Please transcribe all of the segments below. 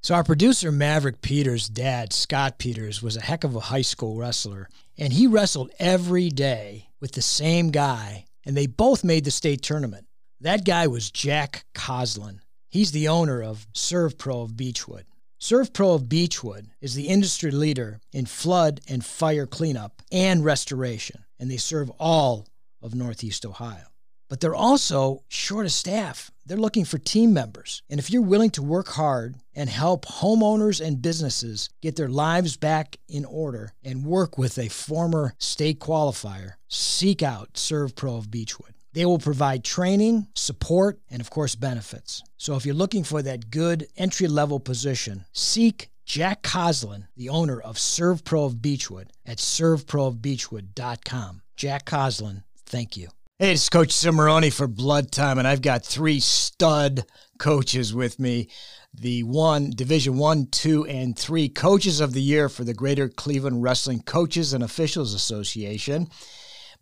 So, our producer, Maverick Peters' dad, Scott Peters, was a heck of a high school wrestler. And he wrestled every day with the same guy, and they both made the state tournament. That guy was Jack Coslin. He's the owner of ServPro of Beechwood. ServPro of Beechwood is the industry leader in flood and fire cleanup and restoration, and they serve all of Northeast Ohio. But they're also short of staff. They're looking for team members. And if you're willing to work hard and help homeowners and businesses get their lives back in order and work with a former state qualifier, seek out ServPro of Beechwood. They will provide training, support, and of course, benefits. So if you're looking for that good entry level position, seek Jack Coslin, the owner of ServPro of Beechwood, at serveproofbeechwood.com. Jack Coslin, thank you. Hey, it's Coach Cimoroni for Blood Time, and I've got three stud coaches with me. The one Division One, Two, and Three Coaches of the Year for the Greater Cleveland Wrestling Coaches and Officials Association.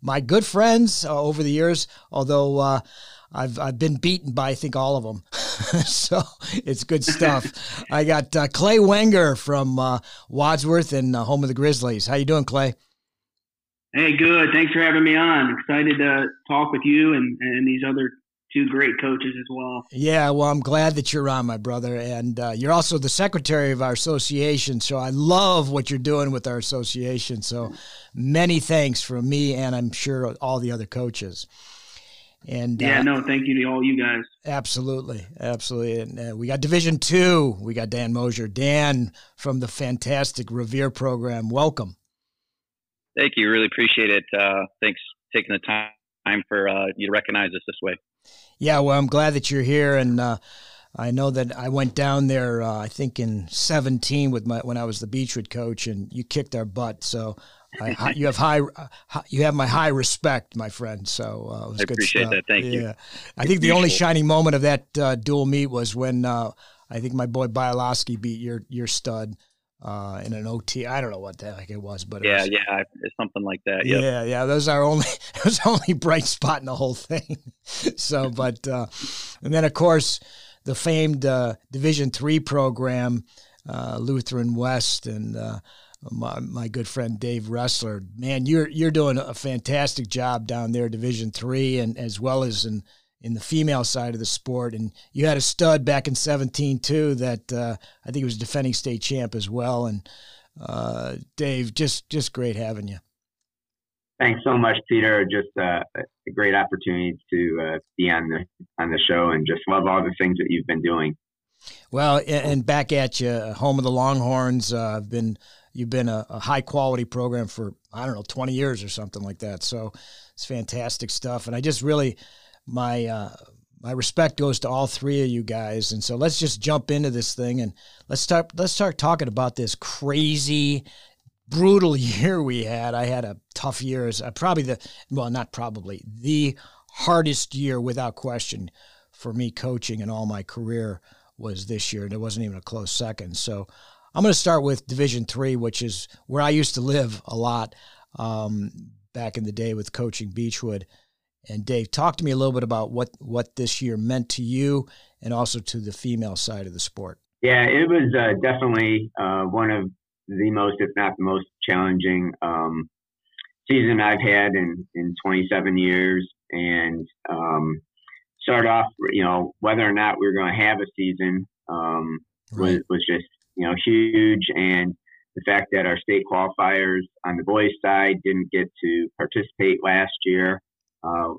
My good friends uh, over the years, although uh, I've I've been beaten by I think all of them, so it's good stuff. I got uh, Clay Wenger from uh, Wadsworth and uh, home of the Grizzlies. How you doing, Clay? Hey, good. Thanks for having me on. Excited to talk with you and, and these other two great coaches as well. Yeah, well, I'm glad that you're on, my brother. And uh, you're also the secretary of our association. So I love what you're doing with our association. So many thanks from me and I'm sure all the other coaches. And yeah, uh, no, thank you to all you guys. Absolutely, absolutely. And uh, we got Division Two. We got Dan Mosher. Dan from the fantastic Revere program. Welcome. Thank you. Really appreciate it. Uh, thanks for taking the time for uh, you to recognize us this way. Yeah, well, I'm glad that you're here, and uh, I know that I went down there. Uh, I think in '17 with my when I was the Beechwood coach, and you kicked our butt. So I, you have high, you have my high respect, my friend. So uh, it was I good appreciate stuff. that. Thank yeah. you. I think the only shining moment of that uh, dual meet was when I think my boy Bialowski beat your your stud uh, in an OT. I don't know what the heck it was, but yeah, was, yeah, it's something like that. Yep. Yeah, yeah. Those are only those only bright spot in the whole thing. so, but uh, and then of course the famed uh, Division three program, uh, Lutheran West, and uh, my, my good friend Dave Ressler. Man, you're you're doing a fantastic job down there, Division three, and as well as in in the female side of the sport. And you had a stud back in 17 too that uh, I think he was defending state champ as well. And uh, Dave, just just great having you. Thanks so much, Peter. Just uh, a great opportunity to uh, be on the on the show, and just love all the things that you've been doing. Well, and back at you, home of the Longhorns. Uh, I've been you've been a, a, high quality program for I don't know 20 years or something like that. So it's fantastic stuff, and I just really my uh, my respect goes to all three of you guys. And so let's just jump into this thing and let's start let's start talking about this crazy brutal year we had. I had a tough year. As, uh, probably the well, not probably the hardest year without question for me coaching in all my career was this year, and it wasn't even a close second. So I'm going to start with Division Three, which is where I used to live a lot um, back in the day with coaching Beechwood. And Dave, talk to me a little bit about what what this year meant to you, and also to the female side of the sport. Yeah, it was uh, definitely uh, one of the most, if not the most challenging um, season I've had in in 27 years. And um, start off, you know, whether or not we were going to have a season um, right. was was just you know huge, and the fact that our state qualifiers on the boys' side didn't get to participate last year. Uh,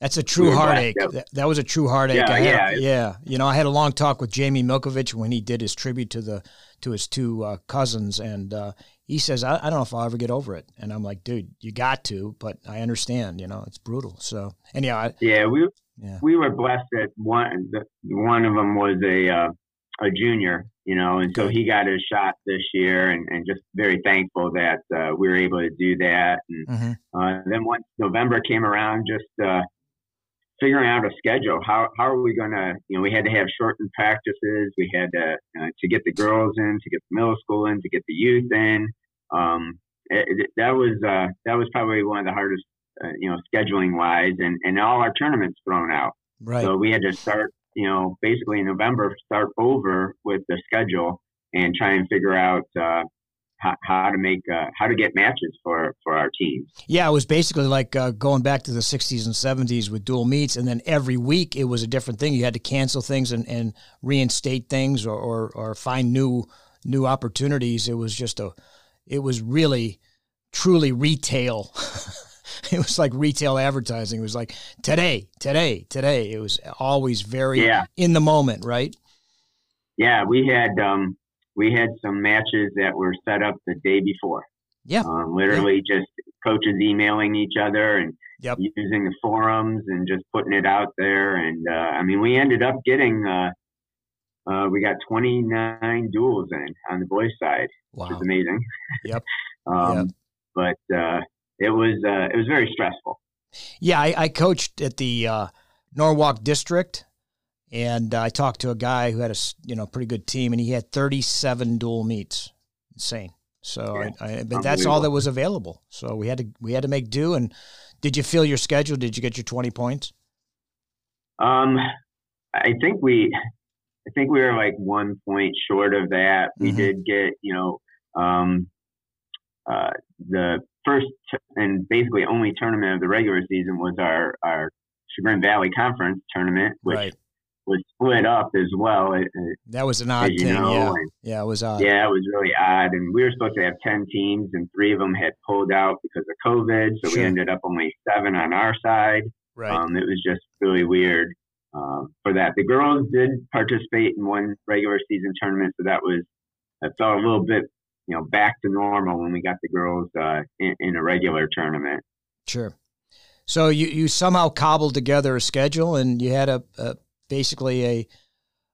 that's a true heartache. That, that, was a true heartache. Yeah, yeah, yeah. You know, I had a long talk with Jamie Milkovich when he did his tribute to the to his two uh, cousins, and uh, he says, I, I, don't know if I'll ever get over it." And I'm like, "Dude, you got to," but I understand. You know, it's brutal. So anyhow, I, yeah, we yeah. we were blessed that one the, one of them was a uh, a junior, you know, and so he got his shot this year, and, and just very thankful that uh, we were able to do that. And mm-hmm. uh, then once November came around, just uh, figuring out a schedule. How how are we going to? You know, we had to have shortened practices. We had to uh, to get the girls in, to get the middle school in, to get the youth in. Um, it, it, that was uh, that was probably one of the hardest, uh, you know, scheduling wise, and and all our tournaments thrown out. Right. So we had to start, you know, basically in November, start over with the schedule and try and figure out uh, how, how to make uh, how to get matches for for our teams. Yeah, it was basically like uh, going back to the '60s and '70s with dual meets, and then every week it was a different thing. You had to cancel things and, and reinstate things or, or, or find new new opportunities. It was just a, it was really, truly retail. it was like retail advertising. It was like today, today, today. It was always very yeah. in the moment, right? Yeah, we had um, we had some matches that were set up the day before. Yeah. Um, literally yeah. just coaches emailing each other and yep. using the forums and just putting it out there. And uh, I mean, we ended up getting, uh, uh, we got 29 duels in on the boys' side, wow. which is amazing. Yep. um, yep. But uh, it was uh, it was very stressful. Yeah, I, I coached at the uh, Norwalk district and I talked to a guy who had a you know pretty good team, and he had 37 dual meets. Insane. So, yeah. I, I, but that's all that was available. So we had to we had to make do. And did you fill your schedule? Did you get your 20 points? Um, I think we, I think we were like one point short of that. We mm-hmm. did get you know, um, uh, the first t- and basically only tournament of the regular season was our our Chagrin Valley Conference tournament, which right was split up as well. It, that was an odd thing. Know, yeah. yeah, it was odd. Yeah, it was really odd. And we were supposed to have 10 teams, and three of them had pulled out because of COVID. So sure. we ended up only seven on our side. Right. Um, it was just really weird um, for that. The girls did participate in one regular season tournament, so that was that felt a little bit, you know, back to normal when we got the girls uh, in, in a regular tournament. Sure. So you, you somehow cobbled together a schedule, and you had a, a basically a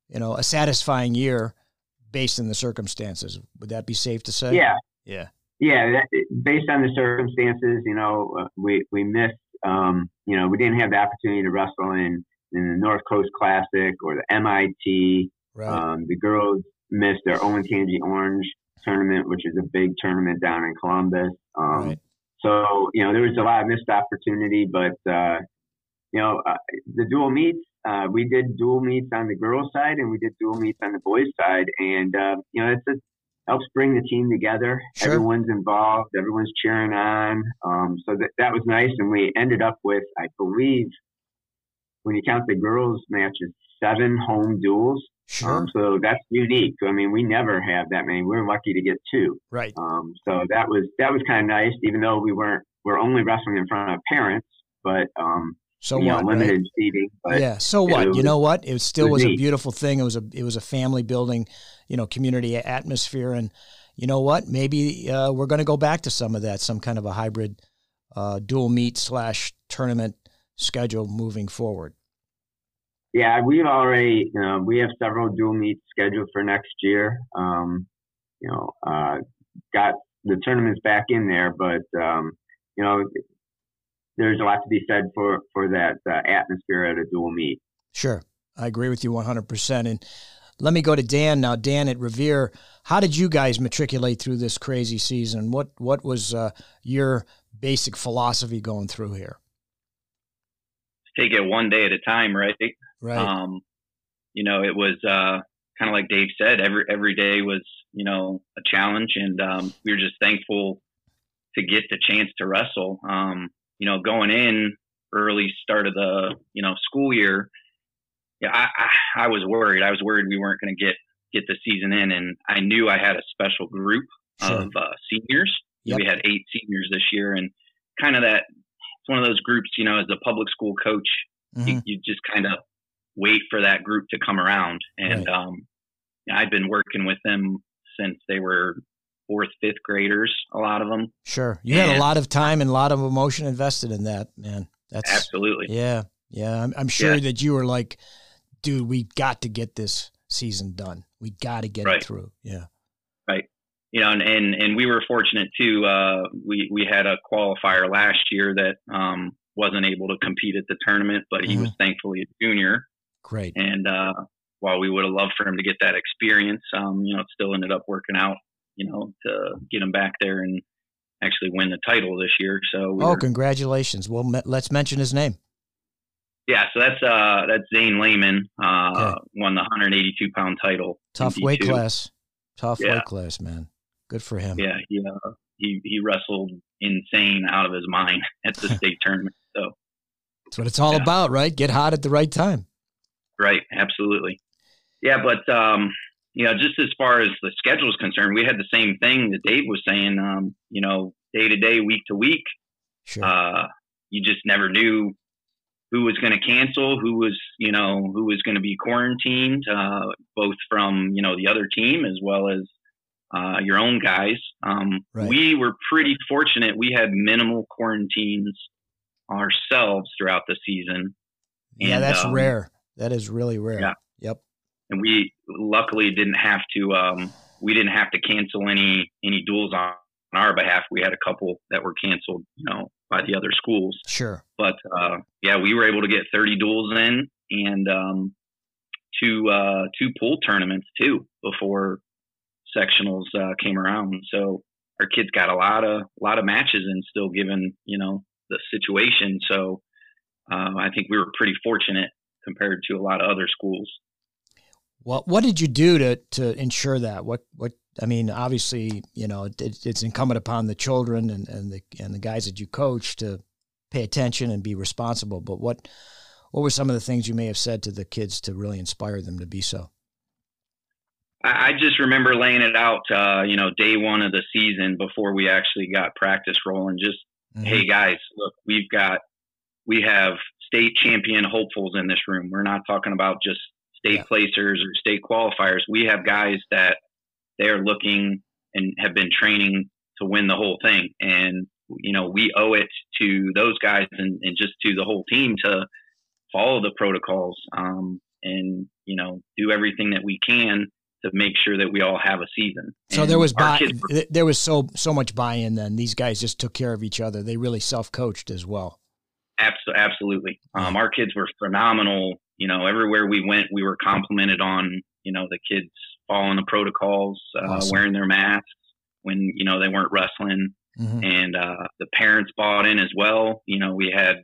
you know a satisfying year based on the circumstances. Would that be safe to say? Yeah. Yeah. Yeah. That, based on the circumstances, you know, uh, we we missed. Um, you know, we didn't have the opportunity to wrestle in in the North Coast Classic or the MIT. Right. Um, the girls missed their Olentangy Orange tournament, which is a big tournament down in Columbus. Um, right. So, you know, there was a lot of missed opportunity, but, uh, you know, uh, the dual meets, uh, we did dual meets on the girls' side and we did dual meets on the boys' side, and uh, you know it's a helps bring the team together. Sure. Everyone's involved. Everyone's cheering on. Um, so that that was nice, and we ended up with, I believe, when you count the girls' matches, seven home duels. Sure. Um, so that's unique. I mean, we never have that many. We're lucky to get two. Right. Um, so that was that was kind of nice, even though we weren't we're only wrestling in front of parents, but um, so you what? Know, limited right? seating. yeah. So what? Was, you know what? It still it was, was a beautiful thing. It was a it was a family building, you know, community atmosphere, and you know what? Maybe uh, we're going to go back to some of that, some kind of a hybrid uh, dual meet slash tournament schedule moving forward. Yeah, we've already uh, we have several dual meets scheduled for next year. Um, you know, uh, got the tournaments back in there, but um, you know, there's a lot to be said for for that uh, atmosphere at a dual meet. Sure, I agree with you 100. percent And let me go to Dan now. Dan at Revere, how did you guys matriculate through this crazy season? What what was uh, your basic philosophy going through here? Take it one day at a time, right? Right. Um, you know, it was uh, kind of like Dave said. Every every day was you know a challenge, and um, we were just thankful to get the chance to wrestle. Um, you know, going in early start of the, you know, school year, yeah, I, I, I was worried. I was worried we weren't going to get, get the season in. And I knew I had a special group sure. of uh, seniors. Yep. We had eight seniors this year and kind of that, it's one of those groups, you know, as a public school coach, mm-hmm. you, you, just kind of wait for that group to come around. And, right. um, I've been working with them since they were fourth, fifth graders, a lot of them. Sure. You and, had a lot of time and a lot of emotion invested in that, man. That's absolutely. Yeah. Yeah. I'm, I'm sure yeah. that you were like, dude, we got to get this season done. We got to get Right. it through. Yeah. Right. You know, and, and, and we were fortunate too. Uh, we, we had a qualifier last year that, um, wasn't able to compete at the tournament, but he was thankfully a junior. Great. And, uh, while we would have loved for him to get that experience, um, you know, it still ended up working out, you know, to get him back there and actually win the title this year. So, we Oh, were- congratulations. Well, me- let's mention his name. yeah, so that's, uh, that's Zane Lehman, uh, Okay. won the 182 pound title. Tough weight D2. class. Tough Yeah. weight class, man. Good for him. Yeah. He, uh, he, he wrestled insane out of his mind at the state tournament. So, That's what it's all Yeah. about, right? Get hot at the right time. Right, absolutely. Yeah, but um, you know, just as far as the schedule is concerned, we had the same thing that Dave was saying. Um, you know, day to day, week to week, Sure. uh, you just never knew who was going to cancel, who was you know who was going to be quarantined, uh, both from you know the other team as well as uh, your own guys. Um, Right. We were pretty fortunate; we had minimal quarantines ourselves throughout the season. yeah, and, that's um, rare. That is really rare. yeah. Yep. and we luckily didn't have to um, we didn't have to cancel any any duels on, on our behalf. We had a couple that were canceled, you know, by the other schools. Sure. But uh, yeah, we were able to get 30 duels in and um, two uh, two pool tournaments too before sectionals uh, came around. So our kids got a lot of a lot of matches and still, given you know the situation. So um, I think we were pretty fortunate compared to a lot of other schools. What What did you do to to ensure that? What What I mean, obviously, you know, it, it's incumbent upon the children and, and the and the guys that you coach to pay attention and be responsible. But what what were some of the things you may have said to the kids to really inspire them to be so? I, just remember laying it out, uh, you know, day one of the season before we actually got practice rolling. Just, Mhm. hey guys, look, we've got, we have state champion hopefuls in this room. We're not talking about just state Yeah. placers or state qualifiers. We have guys that they're looking and have been training to win the whole thing. And, you know, we owe it to those guys and, and just to the whole team to follow the protocols um, and, you know, do everything that we can to make sure that we all have a season. So And there was buy, kids- there was so so much buy-in. Then these guys just took care of each other. They really self-coached as well. Abso- absolutely. Um, our kids were phenomenal. You know, everywhere we went, we were complimented on, you know, the kids following the protocols, uh, Awesome. wearing their masks when, you know, they weren't wrestling. Mhm. And uh, the parents bought in as well. You know, we had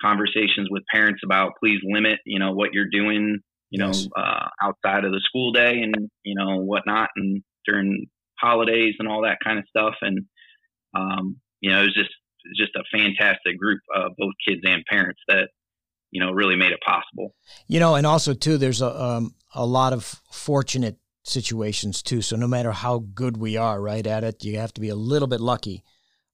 conversations with parents about please limit, you know, what you're doing, you know, uh, outside of the school day and, you know, whatnot and during holidays and all that kind of stuff. And, um, you know, it was just, just a fantastic group, uh, both kids and parents that, you know, really made it possible. You know, and also too, there's a um, a lot of fortunate situations too. So no matter how good we are, right at it, you have to be a little bit lucky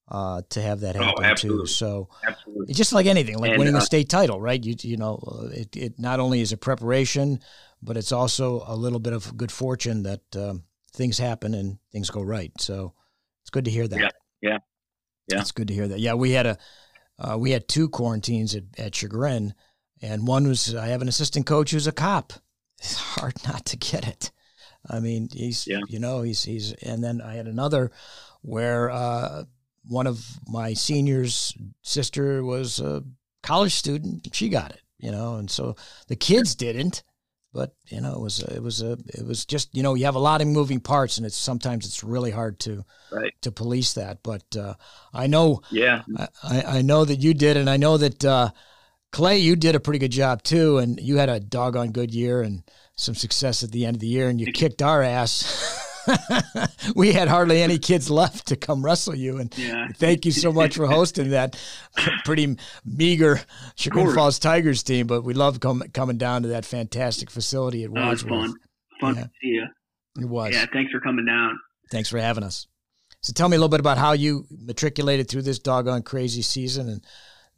uh, to have that Oh, happen too. So Absolutely. just like anything, like And, winning a uh, state title, right? You you know, uh, it it not only is a preparation, but it's also a little bit of good fortune that um, things happen and things go right. So it's good to hear that. Yeah, yeah, yeah. It's good to hear that. Yeah, we had a uh, we had two quarantines at, at Chagrin, and one was I have an assistant coach who's a cop. It's hard not to get it. I mean, he's Yeah. you know he's he's and then I had another where uh, one of my seniors' sister was a college student. She got it, you know, and so the kids didn't. But you know, it was it was a it was just you know you have a lot of moving parts, and it's sometimes it's really hard to Right. to police that. But uh, I know Yeah. I- I, I know that you did, and I know that uh, Clay, you did a pretty good job too, and you had a doggone good year and some success at the end of the year, and you kicked our ass. we had hardly any kids left to come wrestle you, and Yeah. thank you so much for hosting that pretty meager Chagrin. Falls Tigers team. But we love com- coming down to that fantastic facility at oh, That was fun. Fun Yeah. to see you. It was. Yeah, thanks for coming down. Thanks for having us. So tell me a little bit about how you matriculated through this doggone crazy season and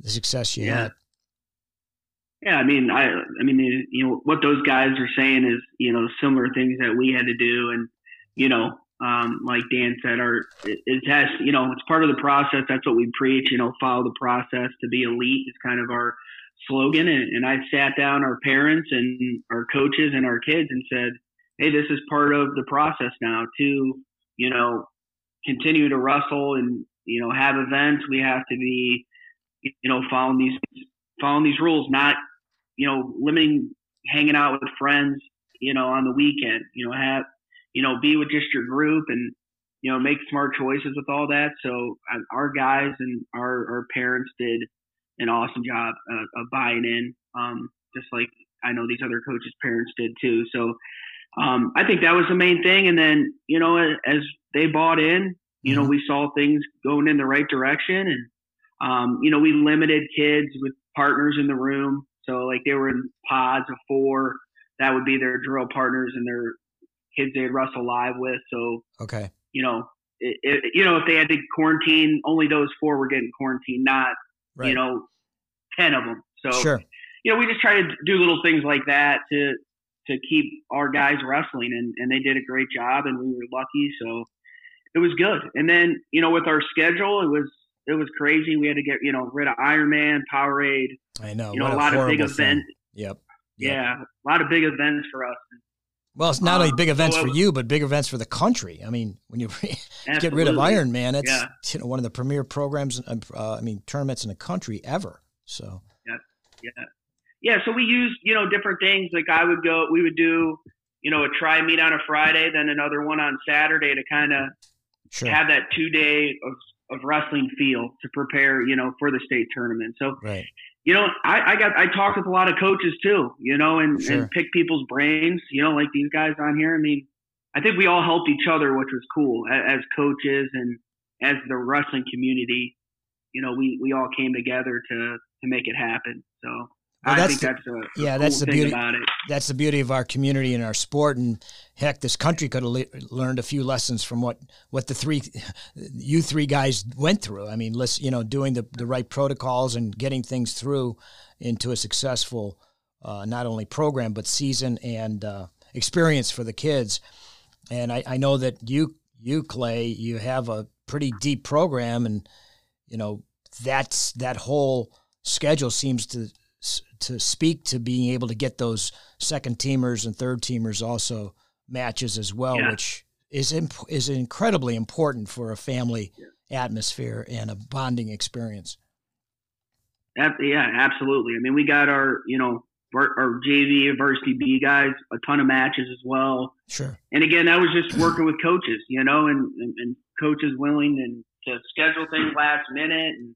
the success you Yeah. had. Yeah, I mean, I, I mean, you know, what those guys are saying is, you know, similar things that we had to do, and you know, um, like Dan said, our it, it has, you know, it's part of the process. That's what we preach. You know, follow the process to be elite is kind of our slogan. And, and I sat down our parents and our coaches and our kids and said, hey, this is part of the process now to, you know, continue to wrestle and, you know, have events. We have to be, you know, following these, following these rules, not, you know, limiting hanging out with friends, you know, on the weekend, you know, have, you know, be with just your group and, you know, make smart choices with all that. So uh, our guys and our, our parents did an awesome job uh, of buying in, um, just like I know these other coaches' parents did too. So um, I think that was the main thing. And then, you know, as they bought in, you know, mm-hmm. we saw things going in the right direction. And, um, you know, we limited kids with partners in the room. So, like, they were in pods of four. That would be their drill partners and their kids they'd wrestle live with. So, okay. You know, it, it, you know, if they had to quarantine, only those four were getting quarantined, not, right. you know, 10 of them. So, sure. you know, we just try to do little things like that to, to keep our guys wrestling, and, and they did a great job, and we were lucky, so it was good. And then you know, with our schedule, it was it was crazy. We had to get you know rid of Ironman, Powerade. I know. You know, a, lot of big events. Yep. yep. Yeah, a lot of big events for us. Well, it's not only um, big events so for you, but big events for the country. I mean, when you get rid of Iron Man, it's yeah. you know, one of the premier programs. Uh, I mean, tournaments in the country ever. So. Yeah. Yeah yeah, so we used, you know, different things. Like I would go, we would do, you know, a tri meet on a Friday, then another one on Saturday to kind of sure. have that two day of, of wrestling feel to prepare, you know, for the state tournament. So, right. You know, I, I got, I talked with a lot of coaches too, you know, and, sure. and pick people's brains, you know, like these guys on here. I mean, I think we all helped each other, which was cool as, as coaches and as the wrestling community. You know, we, we all came together to, to make it happen. So, well, I that's the, that's a, yeah, a that's the beauty. That's the beauty of our community and our sport. And heck, this country could have le- learned a few lessons from what what the three you three guys went through. I mean, listen, you know, doing the the right protocols and getting things through into a successful uh, not only program but season and uh, experience for the kids. And I, I know that you you Clay, you have a pretty deep program, and you know that's that whole schedule seems to to speak to being able to get those second teamers and third teamers also matches as well, yeah. which is imp- is incredibly important for a family yeah. atmosphere and a bonding experience. Yeah, absolutely. I mean, we got our you know our, JV varsity B guys a ton of matches as well. Sure. And again, that was just working with coaches, you know, and, and, and coaches willing and to schedule things last minute and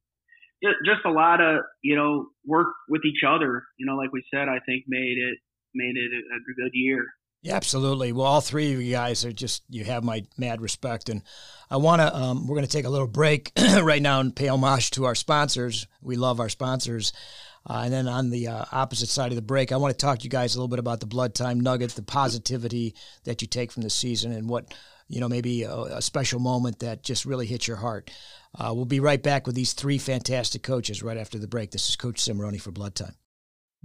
just a lot of you know work with each other. You know, like we said, I think made it made it a, good year. Yeah, absolutely. Well, all three of you guys are just you have my mad respect, and I want to. Um, we're going to take a little break right now and pay homage to our sponsors. We love our sponsors. Uh, and then on the uh, opposite side of the break, I want to talk to you guys a little bit about the blood time nugget, the positivity that you take from the season, and what you know maybe a, a special moment that just really hit your heart. Uh, we'll be right back with these three fantastic coaches right after the break. This is Coach Cimoroni for Blood Time.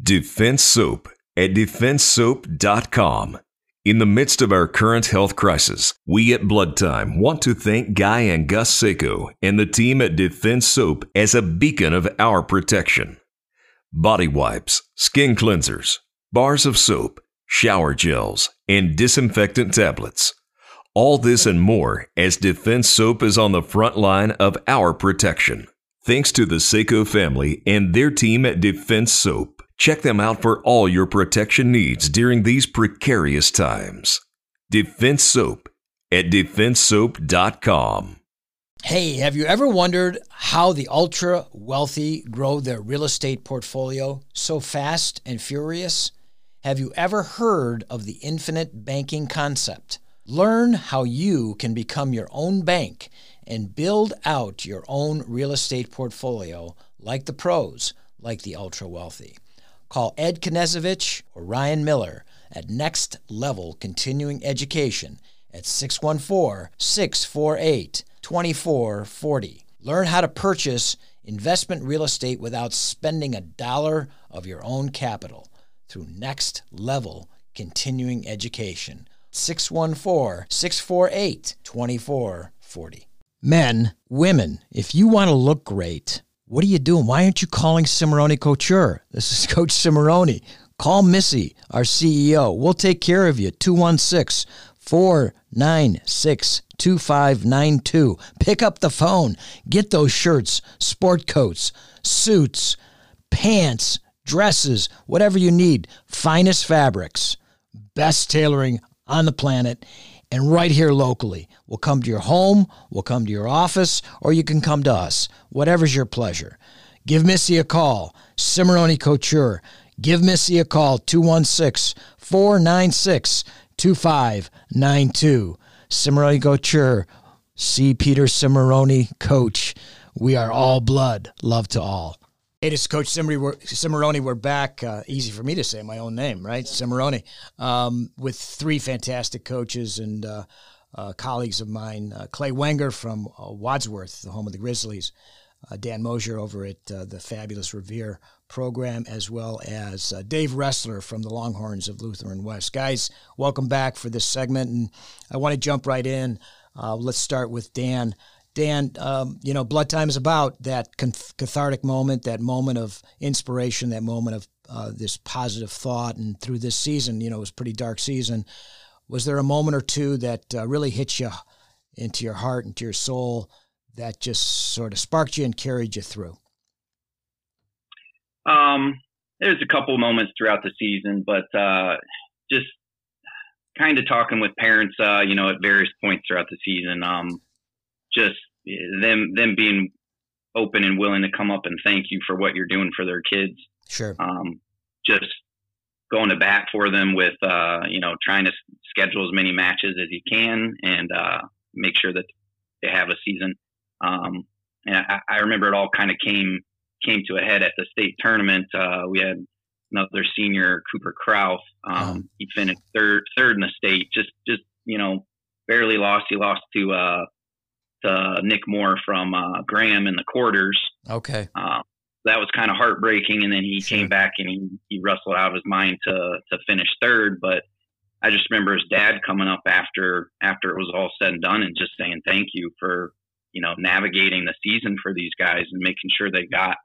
Defense Soap at defensesoap.com. In the midst of our current health crisis, we at Blood Time want to thank Guy and Gus Seiko and the team at Defense Soap as a beacon of our protection. Body wipes, skin cleansers, bars of soap, shower gels, and disinfectant tablets – all this and more as Defense Soap is on the front line of our protection. Thanks to the Seiko family and their team at Defense Soap. Check them out for all your protection needs during these precarious times. Defense Soap at defensesoap.com. Hey, have you ever wondered how the ultra wealthy grow their real estate portfolio so fast and furious? Have you ever heard of the infinite banking concept? Learn how you can become your own bank and build out your own real estate portfolio like the pros, like the ultra wealthy. Call Ed Knezovich or Ryan Miller at Next Level Continuing Education at 614 648 2440. Learn how to purchase investment real estate without spending a dollar of your own capital through Next Level Continuing Education. 614 648 2440. Men, women, if you want to look great, what are you doing? Why aren't you calling Cimoroni Couture? This is Coach Cimoroni. Call Missy, our CEO. We'll take care of you. 216 496 2592. Pick up the phone. Get those shirts, sport coats, suits, pants, dresses, whatever you need. Finest fabrics, best tailoring on the planet, and right here locally. We'll come to your home, we'll come to your office, or you can come to us. Whatever's your pleasure. Give Missy a call, Cimoroni Couture. Give Missy a call, 216 496 2592. Cimoroni Couture. See Peter Cimoroni, coach. We are all blood. Love to all. Hey, this is Coach Cimoroni. We're back. Uh, easy for me to say my own name, right? Cimoroni. Um, with three fantastic coaches and uh, uh, colleagues of mine uh, Clay Wenger from uh, Wadsworth, the home of the Grizzlies, uh, Dan Mosher over at the fabulous Revere program, as well as Dave Ressler from the Longhorns of Lutheran West. Guys, welcome back for this segment. And I want to jump right in. let's start with Dan. Dan, um, you know, Blood Time is about that cathartic moment, that moment of inspiration, that moment of uh, this positive thought. And through this season, you know, it was pretty dark season. Was there a moment or two that uh, really hit you into your heart, into your soul, that just sort of sparked you and carried you through? Um, there's a couple moments throughout the season, but uh, just kind of talking with parents, uh, you know, at various points throughout the season. Um, just them them being open and willing to come up and thank you for what you're doing for their kids. Sure. Um, just going to bat for them with uh, you know trying to schedule as many matches as you can and uh, make sure that they have a season. Um, and I, I, remember it all kind of came came to a head at the state tournament. Uh, we had another senior, Cooper Kraus. Um, uh-huh. He finished third third in the state. Just just you know barely lost. He lost to uh, Nick Moore from uh, Graham in the quarters. Okay. Uh, that was kind of heartbreaking, and then he sure. came back and he, he wrestled out of his mind to to finish third. But I just remember his dad coming up after after it was all said and done and just saying thank you for you know navigating the season for these guys and making sure they got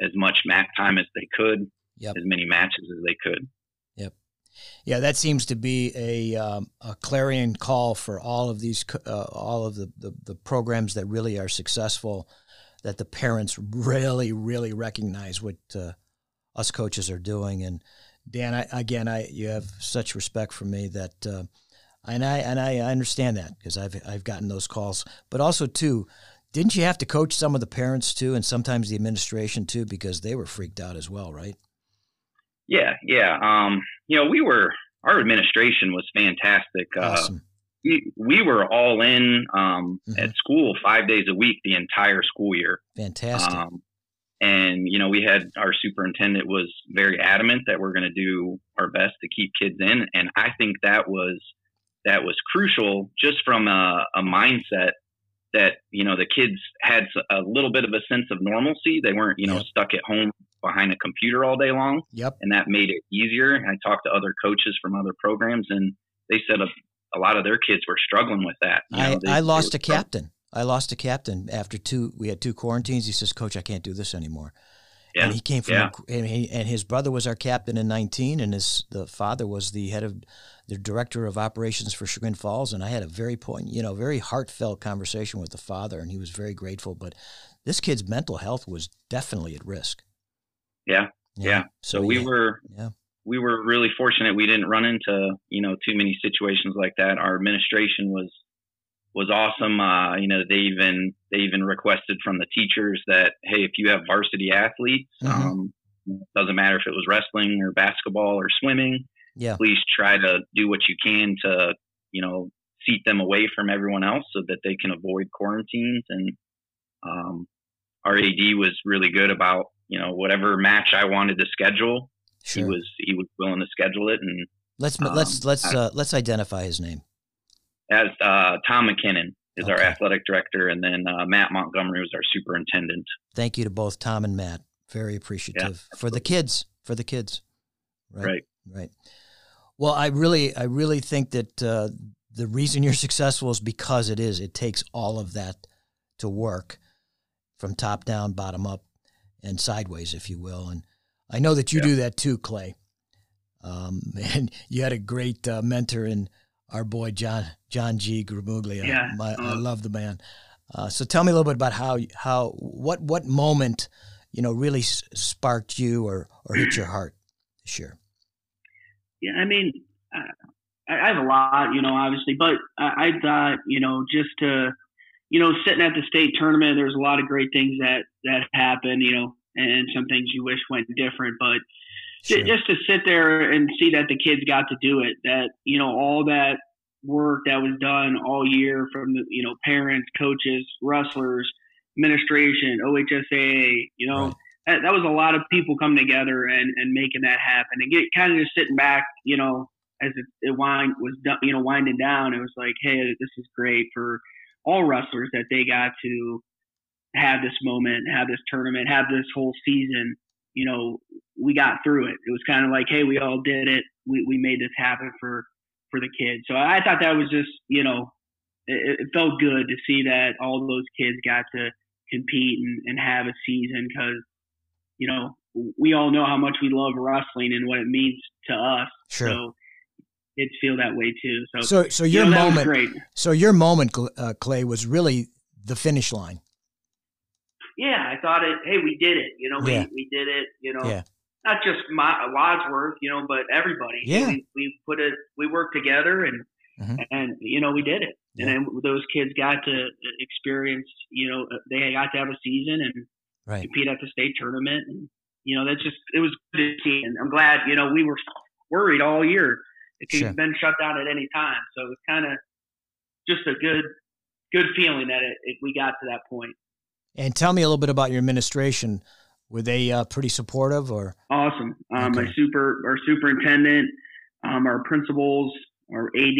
as much mat time as they could, yep. as many matches as they could. Yeah, that seems to be a, um, a clarion call for all of these, uh, all of the, the, the, programs that really are successful, that the parents really, really recognize what uh, us coaches are doing. And Dan, I, again, I you have such respect for me that, uh, and I and I understand that because I've I've gotten those calls, but also too. Didn't you have to coach some of the parents too, and sometimes the administration too, because they were freaked out as well, right? Yeah, yeah. Um, you know, we were our administration was fantastic. Uh, awesome. Uh, we we were all in um, mm-hmm. at school five days a week the entire school year. Fantastic. Um, and you know, we had our superintendent was very adamant that we're going to do our best to keep kids in, and I think that was that was crucial just from a, a mindset that you know the kids had a little bit of a sense of normalcy. They weren't you know yep. stuck at home behind a computer all day long. Yep. And that made it easier. I talked to other coaches from other programs, and they said a, a lot of their kids were struggling with that. You I, they, I lost a captain. I lost a captain after two. We had two quarantines. He says, "Coach, I can't do this anymore." Yeah. And he came from, yeah. and, he, and his brother was our captain in 19, and his the father was the head of the director of operations for Chagrin Falls. And I had a very point, you know, very heartfelt conversation with the father, and he was very grateful. But this kid's mental health was definitely at risk. Yeah, yeah. yeah. So, we yeah. were, yeah. we were really fortunate. We didn't run into, you know, too many situations like that. Our administration was was awesome. Uh, you know, they even they even requested from the teachers that hey, if you have varsity athletes, mm-hmm. um, doesn't matter if it was wrestling or basketball or swimming, yeah. please try to do what you can to you know seat them away from everyone else so that they can avoid quarantines. And um, our AD was really good about you know whatever match I wanted to schedule. Sure. He was he was willing to schedule it and. Let's um, let's let's uh, let's identify his name as uh, Tom McKinnon is okay. our athletic director, and then uh, Matt Montgomery was our superintendent. Thank you to both Tom and Matt. Very appreciative yeah, for the kids. For the kids, right? Right. right. Well, I really, I really think that uh, the reason you're successful is because it is. It takes all of that to work, from top down, bottom up, and sideways, if you will. And I know that you yeah. do that too, Clay. Um, and you had a great uh, mentor in our boy John John G. Gramuglia. Yeah, My, I uh, love the man. Uh, so tell me a little bit about how how what what moment you know really s- sparked you or or hit your heart this year. Yeah, I mean, I, I have a lot, you know, obviously, but I, I thought, you know, just to, you know, sitting at the state tournament, there's a lot of great things that that happen, you know, and some things you wish went different, but Sure. just to sit there and see that the kids got to do it, that you know all that work that was done all year from the you know parents, coaches, wrestlers, administration, OHSAA, you know. Right. That, that was a lot of people coming together and, and making that happen and get kind of just sitting back, you know, as it, it wind was done, you know, winding down. It was like, hey, this is great for all wrestlers that they got to have this moment, have this tournament, have this whole season. You know, we got through it. It was kind of like, hey, we all did it. We we made this happen for for the kids. So I thought that was just, you know, it, it felt good to see that all those kids got to compete and, and have a season because, you know, we all know how much we love wrestling and what it means to us. Sure. So it feel that way too. So, So so you your know, moment great. so your moment uh, Clay was really the finish line. yeah, I thought it. Hey, we did it. You know, we, Yeah. we did it. You know, Yeah. not just my Wadsworth, you know, but everybody. Yeah. we, we put it. We worked together, and Mhm. and you know, we did it. Yeah. And then those kids got to experience. You know, they got to have a season and Right. compete at the state tournament, and you know, that's just it was good to see. And I'm glad. You know, we were worried all year. It could Sure. have been shut down at any time, so it was kind of just a good good feeling that it, it, we got to that point. And tell me a little bit about your administration. Were they uh, pretty supportive or Awesome. Um, Okay. My super, our superintendent, um, our principals, our AD,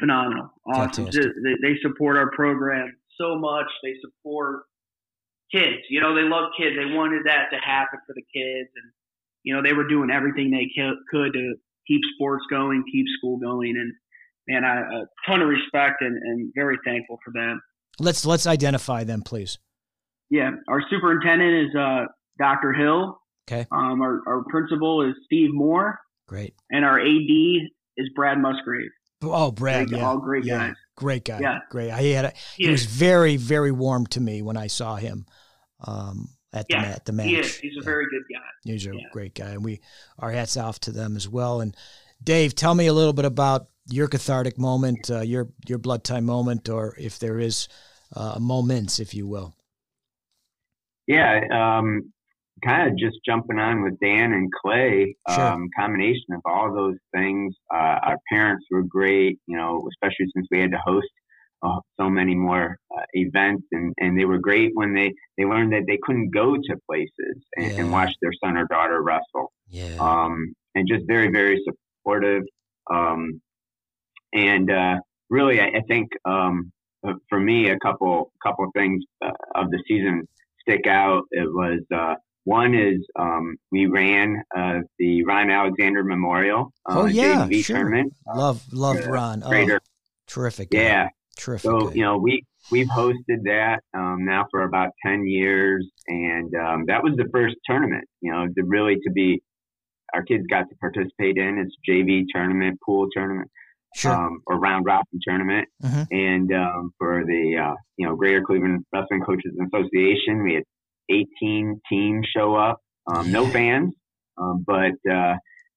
phenomenal. Awesome. Just- They, they support our program so much. They support kids. You know, they love kids. They wanted that to happen for the kids, and you know, they were doing everything they co- could to keep sports going, keep school going, and man, I a ton of respect and, and very thankful for them. let's let's identify them, please. Yeah, our superintendent is uh, Dr. Hill. Okay. Um, our, our principal is Steve Moore. Great. and our AD is Brad Musgrave. Oh, Brad, Great- yeah, all great yeah, guys. great guy, Yeah. great. I had a, he He was very very warm to me when I saw him um, at the Yeah, ma- at the match. He is. He's a Yeah. very good guy. He's a Yeah. great guy, and we our hats off to them as well. And Dave, tell me a little bit about your cathartic moment, uh, your your blood time moment, or if there is uh, moments, if you will. Yeah, um, kind of just jumping on with Dan and Clay. Sure. Um, combination of all those things. Uh, our parents were great, you know, especially since we had to host uh, so many more uh, events, and, and they were great when they they learned that they couldn't go to places and, Yeah. and watch their son or daughter wrestle. Yeah, um, and just very, very supportive. Um, and uh, really, I, I think um, uh, for me, a couple couple things uh, of the season stick out. It was uh, one is um, we ran uh, the Ron Alexander Memorial uh, Oh, yeah, JV sure. tournament. love love yeah, Ron. Oh, terrific. guy. yeah. Terrific. So you know, we we've hosted that um, now for about ten years, and um, that was the first tournament. You know, to really to be our kids got to participate in. It's JV tournament, pool tournament, sure. um, or round robin tournament, Mhm. and um, for the uh, you know Greater Cleveland Wrestling Coaches Association, we had 18 teams show up. Um, No fans, um, but uh,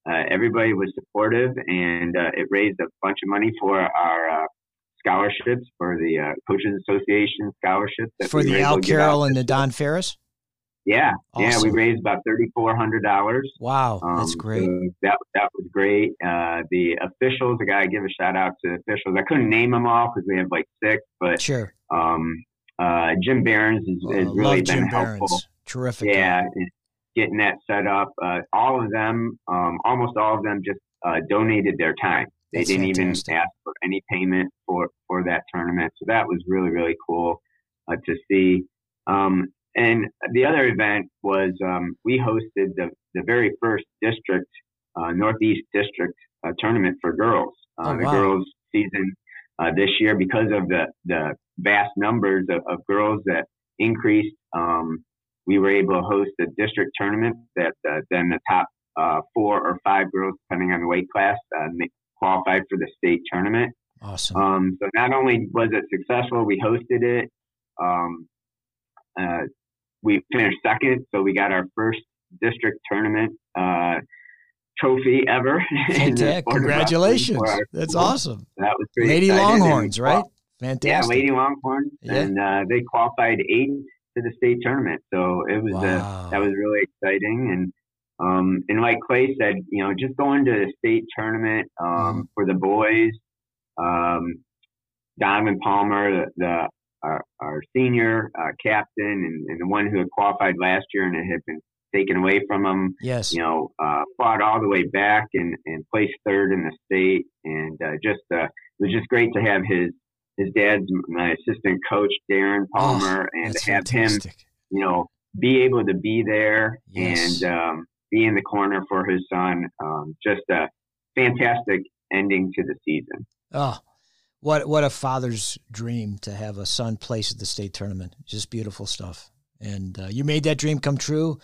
uh, everybody was supportive, and uh, it raised a bunch of money for our uh, scholarships for the uh, Coaches Association scholarships that For the Al Carroll and the. Don Ferris. Yeah, yeah, we raised about thirty four hundred dollars. Wow, Um, that's great. so that that was great. Uh, the officials, I gotta give a shout out to the officials. I couldn't name them all because we have like six, but Sure. um, uh, Jim Barons has, Uh, has really been Jim helpful. Barons. Terrific. Yeah, getting that set up. Uh, all of them, um, almost all of them, just uh, donated their time. They That's didn't fantastic. even ask for any payment for for that tournament. So that was really really cool uh, to see. Um, and the other event was um, we hosted the the very first district uh, Northeast District uh, tournament for girls. Uh, Oh, the wow. girls season uh, this year because of the the vast numbers of, of girls that increased. Um, we were able to host a district tournament that uh, then the top uh, four or five girls, depending on the weight class, uh, qualified for the state tournament. Awesome. Um, so not only was it successful, we hosted it. Um, uh, we finished second, so we got our first district tournament uh, trophy ever. Fantastic! Congratulations! That's school. awesome. That was. Lady Longhorns, right? Fantastic. Yeah, Lady Longhorns, yeah. and uh, they qualified eight to the state tournament. So it was uh, wow. that was really exciting, and um, and like Clay said, you know, just going to the state tournament um, mm. for the boys. Um, Donovan Palmer, the, the our, our, senior uh, captain, and, and, the one who had qualified last year and it had been taken away from him. Yes, you know, uh, fought all the way back and, and placed third in the state, and uh, just uh, it was just great to have his his dad's my assistant coach Darren oh, Palmer, oh, and to have fantastic. him, you know, be able to be there yes. and um, be in the corner for his son. Um, just a fantastic ending to the season. Oh, what what a father's dream to have a son place at the state tournament. Just beautiful stuff. And uh, you made that dream come true,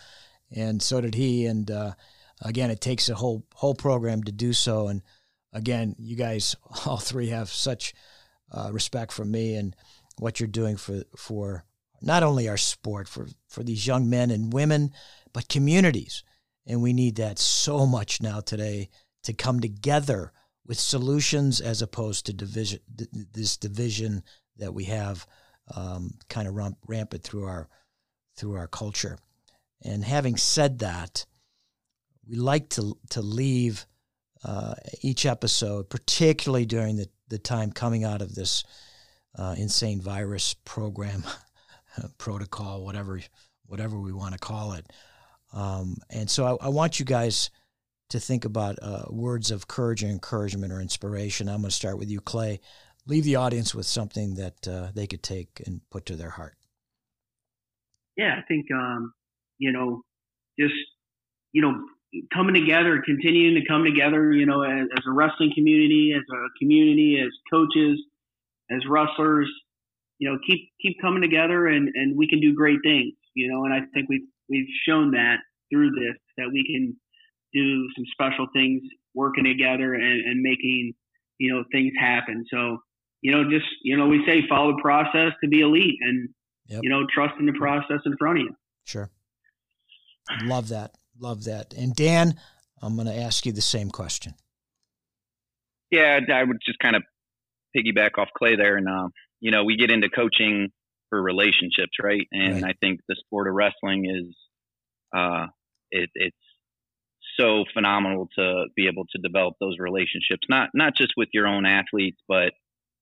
and so did he. And uh, again, it takes a whole whole program to do so. And again, you guys all three have such uh, respect for me and what you're doing for for not only our sport for for these young men and women, but communities. And we need that so much now today to come together with solutions as opposed to division. This division that we have um, kind of ramp, rampant through our through our culture. And having said that, we like to to leave uh, each episode, particularly during the, the time coming out of this uh, insane virus program, protocol, whatever whatever we want to call it. Um, and so I, I, want you guys to think about uh, words of courage and encouragement or inspiration. I'm going to start with you, Clay. Leave the audience with something that uh, they could take and put to their heart. Yeah, I think um, you know, just you know, coming together, continuing to come together. You know, as, as a wrestling community, as a community, as coaches, as wrestlers. You know, keep keep coming together, and and we can do great things. You know, and I think we've we've shown that through this that we can do some special things working together and, and making you know things happen. So you know, just you know, we say follow the process to be elite, and yep. you know, trust in the process in front of you. Sure, love that, love that. And Dan, I'm going to ask you the same question. Yeah, I would just kind of piggyback off Clay there, and uh, you know, we get into coaching for relationships, right? And right. I think the sport of wrestling is uh, it, it's so phenomenal to be able to develop those relationships, not not just with your own athletes, but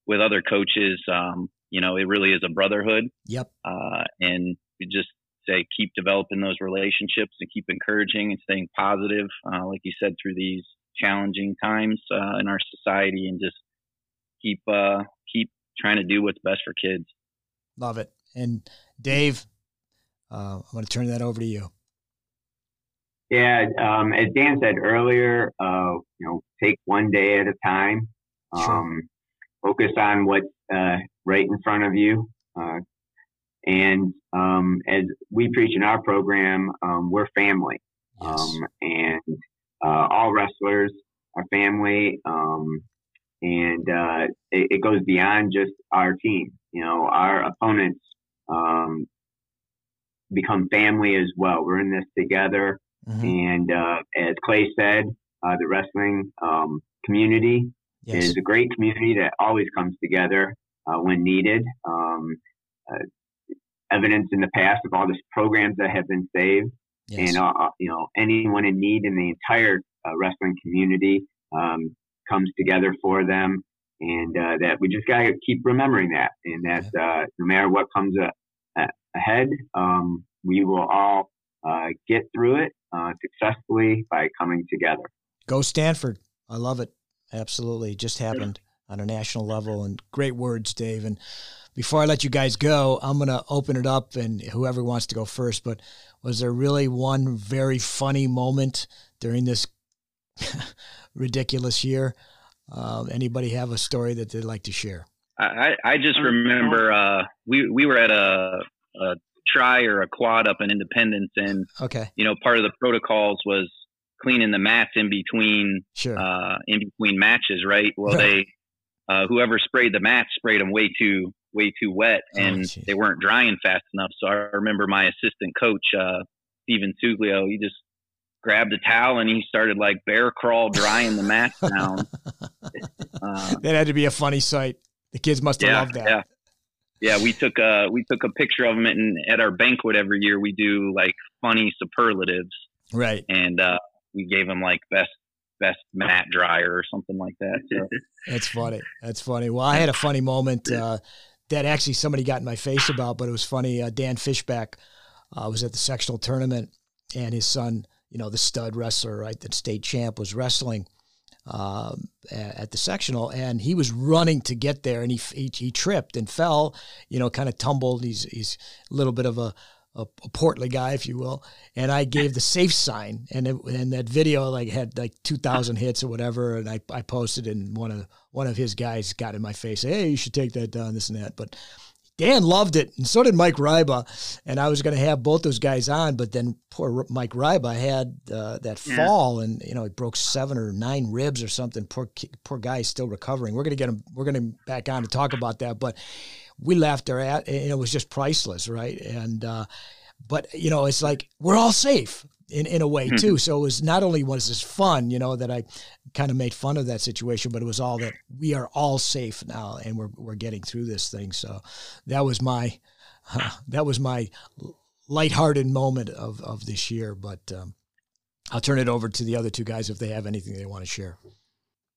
with other coaches. Um, you know, it really is a brotherhood. Yep. Uh, and we just say keep developing those relationships and keep encouraging and staying positive, uh, like you said, through these challenging times uh, in our society, and just keep uh, keep trying to do what's best for kids. Love it. And Dave, uh, I'm going to turn that over to you. Yeah, um, as Dan said earlier, uh, you know, take one day at a time. Um, sure. Focus on what's uh, right in front of you. Uh, and um, as we preach in our program, um, we're family. Yes. Um, and uh, all wrestlers are family. And uh, it, it, goes beyond just our team. You know, our opponents um, become family as well. We're in this together. Mm-hmm. And uh, as Clay said, uh, the wrestling um, community yes. is a great community that always comes together uh, when needed. Um, uh, evidence in the past of all the programs that have been saved, yes. and uh, uh, you know anyone in need in the entire wrestling community um, comes together for them and uh, that we just got to keep remembering that, and that uh, no matter what comes a, a, ahead, um, we will all uh, get through it uh, successfully by coming together. Go Stanford! I love it. Absolutely, just happened on a national level, and great words, Dave. And before I let you guys go, I'm going to open it up, and whoever wants to go first. But was there really one very funny moment during this ridiculous year? Uh, anybody have a story that they'd like to share? I, I just remember uh, we we were at a, a tri or a quad up in Independence, and okay, you know, part of the protocols was cleaning the mats in between Sure. uh, in between matches, right? Well, Right. they uh, whoever sprayed the mats sprayed them way too way too wet, Oh, and geez. they weren't drying fast enough. So I remember my assistant coach, uh, Steven Suglio, he just grabbed a towel and he started like bear crawl drying the mats down. Uh, that had to be a funny sight. The kids must have yeah, loved that. yeah. Yeah, we took a we took a picture of him and at our banquet every year we do like funny superlatives, Right. and uh, we gave him like best best mat dryer or something like that. So, That's funny. That's funny. Well, I had a funny moment uh, that actually somebody got in my face about, but it was funny. Uh, Dan Fishback uh, was at the sectional tournament, and his son, you know, the stud wrestler, right, the state champ, was wrestling um, at the sectional, and he was running to get there, and he he, he tripped and fell, you know, kind of tumbled. He's he's a little bit of a a, a portly guy, if you will. And I gave the safe sign, and it, and that video like had like two thousand hits or whatever, and I, I posted, and one of one of his guys got in my face, hey, you should take that down, this and that, but. Dan loved it, and so did Mike Ryba. And I was going to have both those guys on, but then poor Mike Ryba had uh, that Yeah. fall, and you know he broke seven or nine ribs or something. Poor poor guy is still recovering. We're going to get him. We're going to back on to talk about that, but we laughed our at, and it was just priceless, right? And uh, but you know, it's like we're all safe in, in a way Hmm. too. So it was not only was this fun, you know, that I kind of made fun of that situation, but it was all that we are all safe now, and we're we're getting through this thing. So that was my that was my lighthearted moment of of this year. But um, I'll turn it over to the other two guys if they have anything they want to share.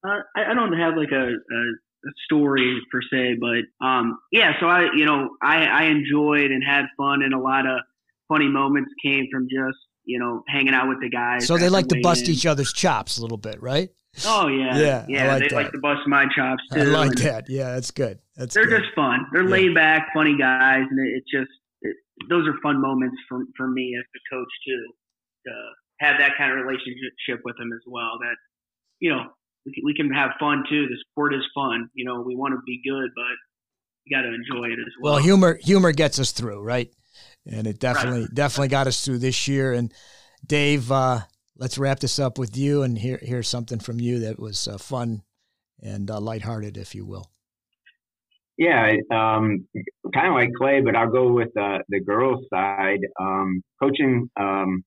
Uh, I, I don't have like a, a, a story per se, but um, yeah. So I, you know, I, I enjoyed and had fun, and a lot of funny moments came from just you know hanging out with the guys. So they like to bust weigh-in. each other's chops a little bit, right? Oh yeah, Yeah, yeah. like they that. like to bust my chops too. I like that. Yeah, that's good. That's They're good. just fun. They're Yeah. laid back, funny guys, and it, it's just it, those are fun moments for for me as the coach too. To have that kind of relationship with them as well. That you know we can, we can have fun too. The sport is fun. You know we want to be good, but you got to enjoy it as well. Well, humor humor gets us through, right? And it definitely definitely got us through this year. And Dave, uh, let's wrap this up with you and hear hear something from you that was uh, fun and uh, lighthearted, if you will. Yeah, um, kind of like Clay, but I'll go with uh, the girls' side. Um, coaching um,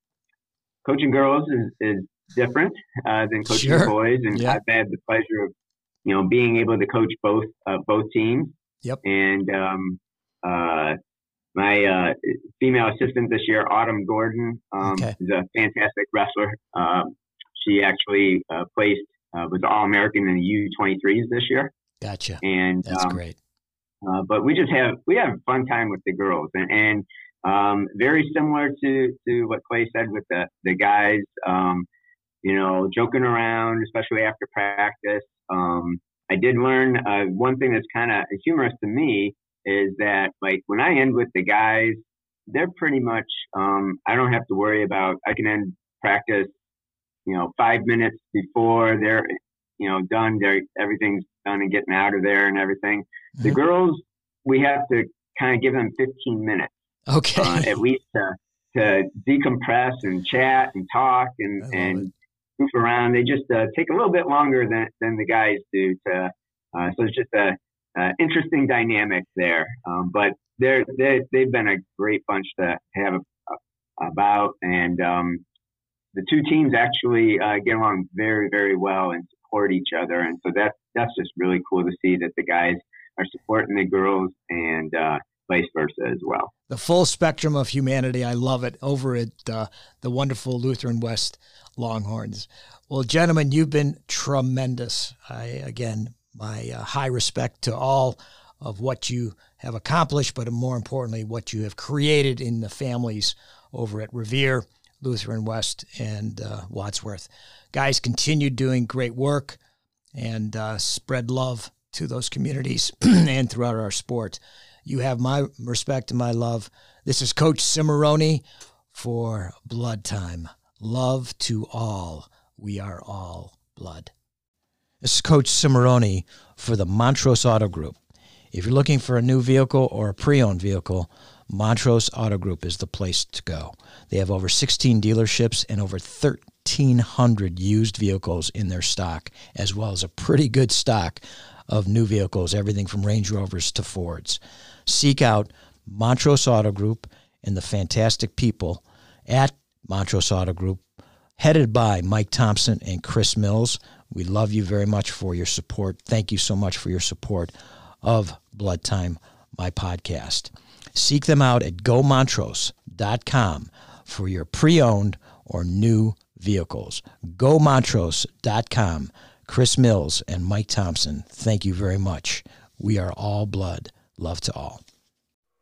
coaching girls is, is different uh, than coaching Sure. boys, and Yeah. I've had the pleasure of you know being able to coach both uh, both teams. Yep. And um, uh, my uh, female assistant this year, Autumn Gordon, um, Okay. is a fantastic wrestler. Um, she actually uh, placed uh, was All American in the U23s this year, Gotcha. and That's um, great. uh, but we just have we have a fun time with the girls, and, and um, very similar to to what Clay said with the the guys. Um, you know, joking around, especially after practice. Um, I did learn uh, one thing that's kind of humorous to me is that like when I end with the guys, they're pretty much um, I don't have to worry about. I can end practice, you know, five minutes before they're you know done. They're everything's done and getting out of there and everything. The Mhm. girls, we have to kind of give them 15 minutes Okay. uh, at least to, to decompress and chat and talk and, and goof around. They just uh, take a little bit longer than, than the guys do. To uh, so it's just a, a interesting dynamic there. Um, but they're they they've been a great bunch to have about, and um, the two teams actually uh, get along very very well and support each other. And so that that's just really cool to see that the guys are supporting the girls and uh, vice versa as well. the full spectrum of humanity. I love it over at uh, the wonderful Lutheran West Longhorns. Well, gentlemen, you've been tremendous. I again, my uh, high respect to all of what you have accomplished, but more importantly, what you have created in the families over at Revere, Lutheran West, and uh, Wadsworth. Guys, continue doing great work and uh, spread love to those communities and throughout our sport. You have my respect and my love. This is Coach Cimoroni for Blood Time. Love to all. We are all blood. This is Coach Cimoroni for the Montrose Auto Group. If you're looking for a new vehicle or a pre owned vehicle, Montrose Auto Group is the place to go. They have over 16 dealerships and over 1,300 used vehicles in their stock, as well as a pretty good stock of new vehicles, everything from Range Rovers to Fords. Seek out Montrose Auto Group and the fantastic people at Montrose Auto Group, headed by Mike Thompson and Chris Mills. We love you very much for your support. Thank you so much for your support of Blood Time, my podcast. Seek them out at gomontrose.com for your pre owned or new vehicles. GoMontrose.com. Chris Mills and Mike Thompson, thank you very much. We are all blood. Love to all.